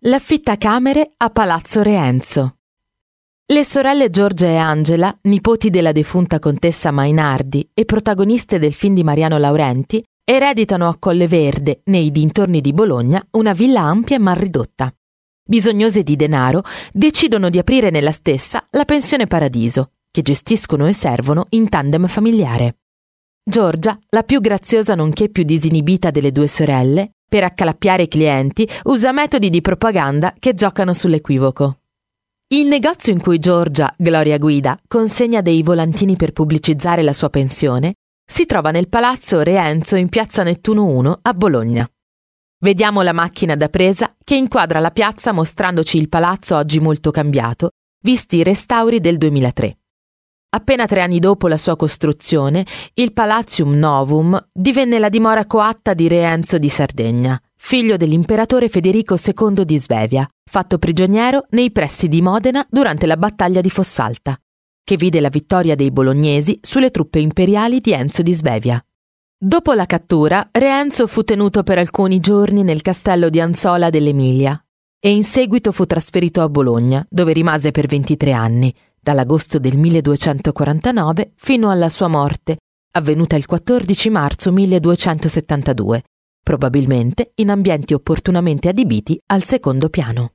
L'affittacamere a Palazzo Reenzo. Le sorelle Giorgia e Angela, nipoti della defunta contessa Mainardi e protagoniste del film di Mariano Laurenti, ereditano a Colle Verde, nei dintorni di Bologna, una villa ampia e mal ridotta. Bisognose di denaro, decidono di aprire nella stessa la pensione Paradiso, che gestiscono e servono in tandem familiare. Giorgia, la più graziosa nonché più disinibita delle due sorelle, per accalappiare i clienti, usa metodi di propaganda che giocano sull'equivoco. Il negozio in cui Giorgia, Gloria Guida, consegna dei volantini per pubblicizzare la sua pensione si trova nel palazzo Reenzo in piazza Nettuno 1 a Bologna. Vediamo la macchina da presa che inquadra la piazza mostrandoci il palazzo oggi molto cambiato, visti i restauri del 2003. Appena tre anni dopo la sua costruzione, il Palatium Novum divenne la dimora coatta di Re Enzo di Sardegna, figlio dell'imperatore Federico II di Svevia, fatto prigioniero nei pressi di Modena durante la battaglia di Fossalta, che vide la vittoria dei bolognesi sulle truppe imperiali di Enzo di Svevia. Dopo la cattura, Re Enzo fu tenuto per alcuni giorni nel castello di Anzola dell'Emilia e in seguito fu trasferito a Bologna, dove rimase per 23 anni, dall'agosto del 1249 fino alla sua morte, avvenuta il 14 marzo 1272, probabilmente in ambienti opportunamente adibiti al secondo piano.